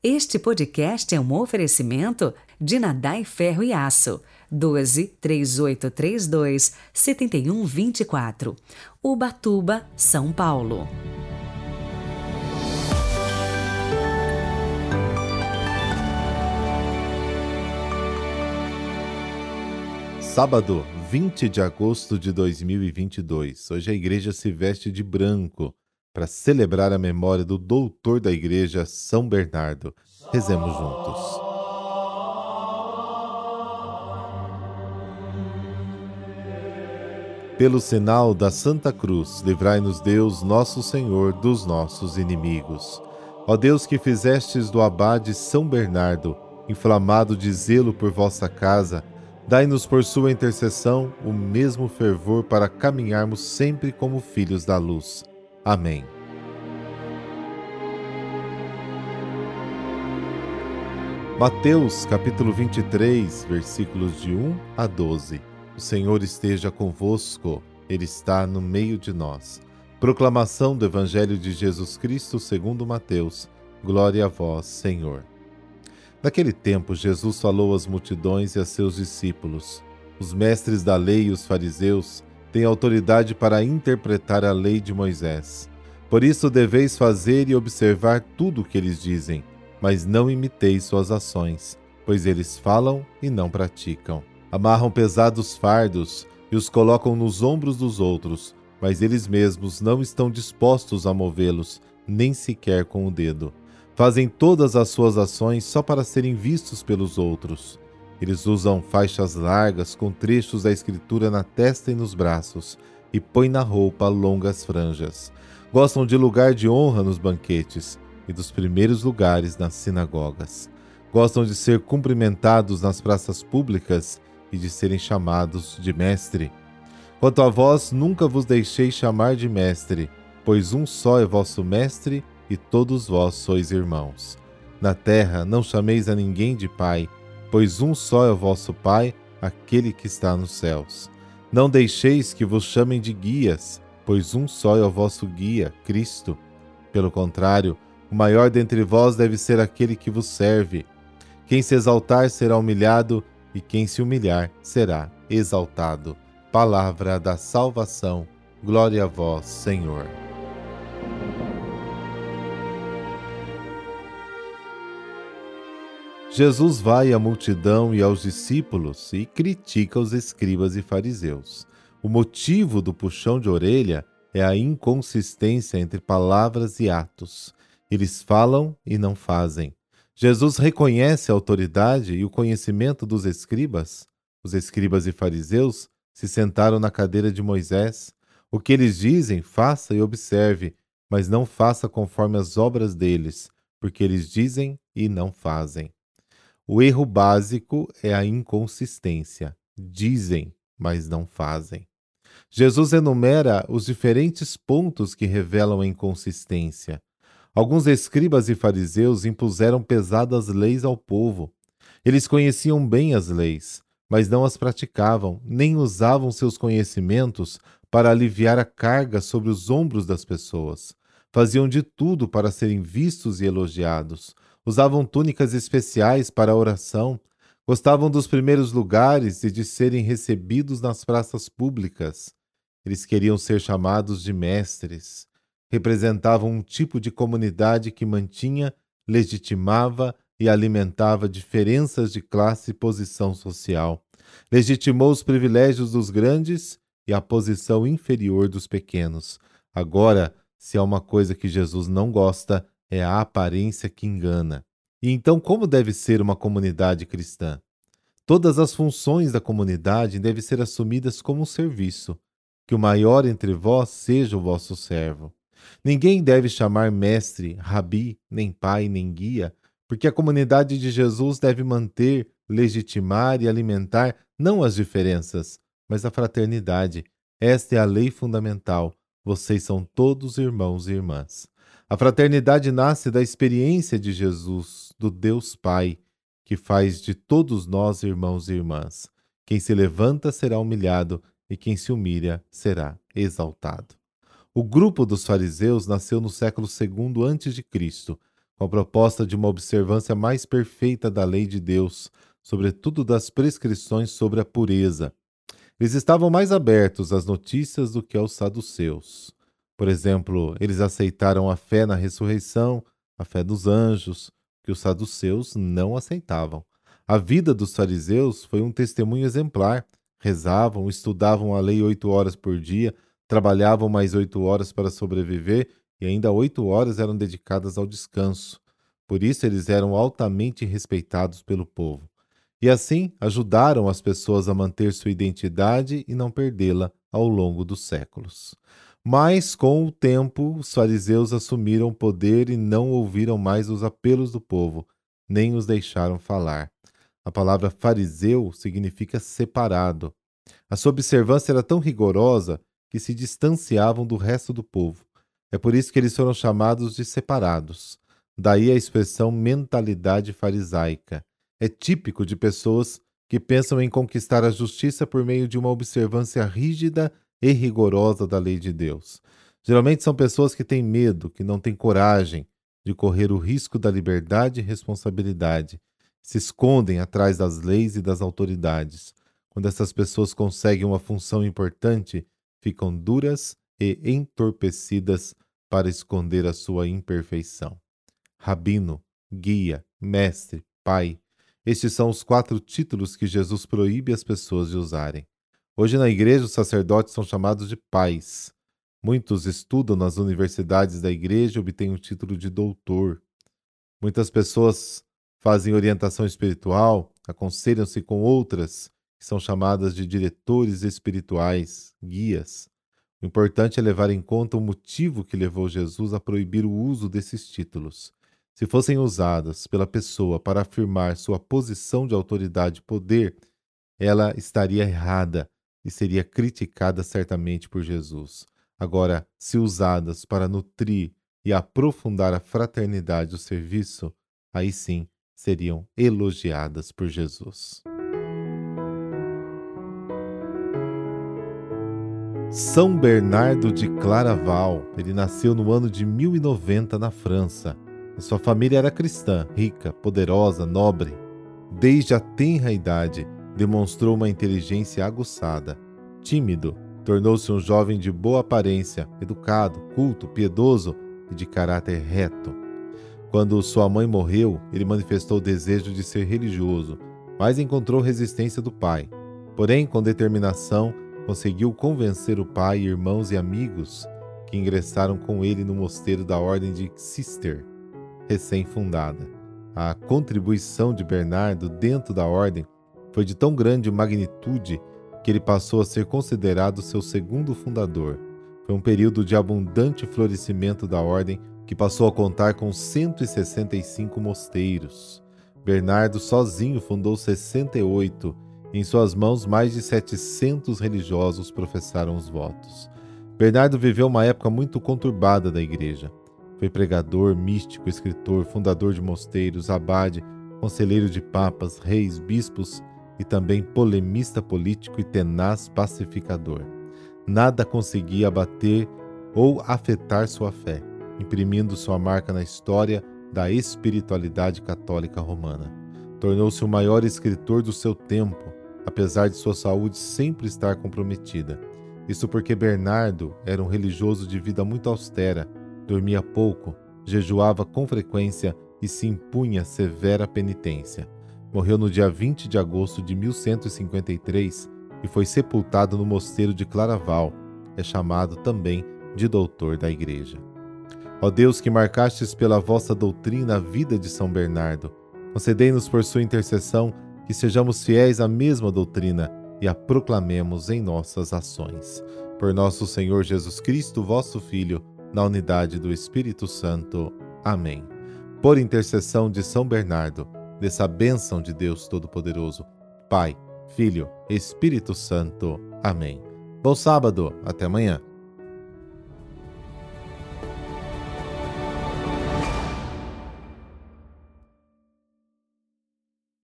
Este podcast é um oferecimento de Nadai Ferro e Aço, 12 3832 7124, Ubatuba, São Paulo. Sábado, 20 de agosto de 2022. Hoje a igreja se veste de branco para celebrar a memória do doutor da igreja, São Bernardo. Rezemos juntos. Pelo sinal da Santa Cruz, livrai-nos Deus, nosso Senhor, dos nossos inimigos. Ó Deus que fizestes do abade São Bernardo, inflamado de zelo por vossa casa, dai-nos por sua intercessão o mesmo fervor para caminharmos sempre como filhos da luz. Amém. Mateus capítulo 23, versículos de 1 a 12. O Senhor esteja convosco, Ele está no meio de nós. Proclamação do Evangelho de Jesus Cristo segundo Mateus. Glória a vós, Senhor. Naquele tempo, Jesus falou às multidões e a seus discípulos. Os mestres da lei e os fariseus tem autoridade para interpretar a lei de Moisés. Por isso deveis fazer e observar tudo o que eles dizem, mas não imiteis suas ações, pois eles falam e não praticam. Amarram pesados fardos e os colocam nos ombros dos outros, mas eles mesmos não estão dispostos a movê-los, nem sequer com o dedo. Fazem todas as suas ações só para serem vistos pelos outros. Eles usam faixas largas com trechos da escritura na testa e nos braços, e põem na roupa longas franjas. Gostam de lugar de honra nos banquetes e dos primeiros lugares nas sinagogas. Gostam de ser cumprimentados nas praças públicas e de serem chamados de mestre. Quanto a vós, nunca vos deixei chamar de mestre, pois um só é vosso mestre e todos vós sois irmãos. Na terra não chameis a ninguém de pai, pois um só é o vosso Pai, aquele que está nos céus. Não deixeis que vos chamem de guias, pois um só é o vosso guia, Cristo. Pelo contrário, o maior dentre vós deve ser aquele que vos serve. Quem se exaltar será humilhado, e quem se humilhar será exaltado. Palavra da salvação. Glória a vós, Senhor. Jesus vai à multidão e aos discípulos e critica os escribas e fariseus. O motivo do puxão de orelha é a inconsistência entre palavras e atos. Eles falam e não fazem. Jesus reconhece a autoridade e o conhecimento dos escribas. Os escribas e fariseus se sentaram na cadeira de Moisés. O que eles dizem, faça e observe, mas não faça conforme as obras deles, porque eles dizem e não fazem. O erro básico é a inconsistência. Dizem, mas não fazem. Jesus enumera os diferentes pontos que revelam a inconsistência. Alguns escribas e fariseus impuseram pesadas leis ao povo. Eles conheciam bem as leis, mas não as praticavam, nem usavam seus conhecimentos para aliviar a carga sobre os ombros das pessoas. Faziam de tudo para serem vistos e elogiados, usavam túnicas especiais para a oração, gostavam dos primeiros lugares e de serem recebidos nas praças públicas. Eles queriam ser chamados de mestres. Representavam um tipo de comunidade que mantinha, legitimava e alimentava diferenças de classe e posição social. Legitimou os privilégios dos grandes e a posição inferior dos pequenos. Agora, se há uma coisa que Jesus não gosta, é a aparência que engana. E então, como deve ser uma comunidade cristã? Todas as funções da comunidade devem ser assumidas como um serviço. Que o maior entre vós seja o vosso servo. Ninguém deve chamar mestre, rabi, nem pai, nem guia, porque a comunidade de Jesus deve manter, legitimar e alimentar não as diferenças, mas a fraternidade. Esta é a lei fundamental. Vocês são todos irmãos e irmãs. A fraternidade nasce da experiência de Jesus, do Deus Pai, que faz de todos nós irmãos e irmãs. Quem se levanta será humilhado e quem se humilha será exaltado. O grupo dos fariseus nasceu no século II a.C., com a proposta de uma observância mais perfeita da lei de Deus, sobretudo das prescrições sobre a pureza. Eles estavam mais abertos às notícias do que aos saduceus. Por exemplo, eles aceitaram a fé na ressurreição, a fé dos anjos, que os saduceus não aceitavam. A vida dos fariseus foi um testemunho exemplar. Rezavam, estudavam a lei oito horas por dia, trabalhavam mais oito horas para sobreviver e ainda oito horas eram dedicadas ao descanso. Por isso eles eram altamente respeitados pelo povo. E assim ajudaram as pessoas a manter sua identidade e não perdê-la ao longo dos séculos. Mas, com o tempo, os fariseus assumiram poder e não ouviram mais os apelos do povo, nem os deixaram falar. A palavra fariseu significa separado. A sua observância era tão rigorosa que se distanciavam do resto do povo. É por isso que eles foram chamados de separados. Daí a expressão mentalidade farisaica. É típico de pessoas que pensam em conquistar a justiça por meio de uma observância rígida e rigorosa da lei de Deus. Geralmente são pessoas que têm medo, que não têm coragem de correr o risco da liberdade e responsabilidade, se escondem atrás das leis e das autoridades. Quando essas pessoas conseguem uma função importante, ficam duras e entorpecidas para esconder a sua imperfeição. Rabino, guia, mestre, pai. Estes são os quatro títulos que Jesus proíbe as pessoas de usarem. Hoje na igreja os sacerdotes são chamados de pais. Muitos estudam nas universidades da igreja e obtêm o título de doutor. Muitas pessoas fazem orientação espiritual, aconselham-se com outras que são chamadas de diretores espirituais, guias. O importante é levar em conta o motivo que levou Jesus a proibir o uso desses títulos. Se fossem usadas pela pessoa para afirmar sua posição de autoridade e poder, ela estaria errada e seria criticada certamente por Jesus. Agora, se usadas para nutrir e aprofundar a fraternidade o serviço, aí sim seriam elogiadas por Jesus. São Bernardo de Claraval. Ele nasceu no ano de 1090 na França. A sua família era cristã, rica, poderosa, nobre. Desde a tenra idade, demonstrou uma inteligência aguçada. Tímido, tornou-se um jovem de boa aparência, educado, culto, piedoso e de caráter reto. Quando sua mãe morreu, ele manifestou o desejo de ser religioso, mas encontrou resistência do pai. Porém, com determinação, conseguiu convencer o pai, irmãos e amigos que ingressaram com ele no mosteiro da Ordem de Cister, recém-fundada. A contribuição de Bernardo dentro da ordem foi de tão grande magnitude que ele passou a ser considerado seu segundo fundador. Foi um período de abundante florescimento da ordem que passou a contar com 165 mosteiros. Bernardo sozinho fundou 68 em suas mãos, mais de 700 religiosos professaram os votos. Bernardo viveu uma época muito conturbada da igreja. Foi pregador, místico, escritor, fundador de mosteiros, abade, conselheiro de papas, reis, bispos e também polemista político e tenaz pacificador. Nada conseguia abater ou afetar sua fé, imprimindo sua marca na história da espiritualidade católica romana. Tornou-se o maior escritor do seu tempo, apesar de sua saúde sempre estar comprometida. Isso porque Bernardo era um religioso de vida muito austera, dormia pouco, jejuava com frequência e se impunha severa penitência. Morreu no dia 20 de agosto de 1153 e foi sepultado no mosteiro de Claraval. É chamado também de doutor da Igreja. Ó Deus, que marcastes pela vossa doutrina a vida de São Bernardo, concedei-nos por sua intercessão que sejamos fiéis à mesma doutrina e a proclamemos em nossas ações. Por nosso Senhor Jesus Cristo, vosso Filho, na unidade do Espírito Santo. Amém. Por intercessão de São Bernardo, dessa bênção de Deus Todo-Poderoso, Pai, Filho, Espírito Santo. Amém. Bom sábado, até amanhã.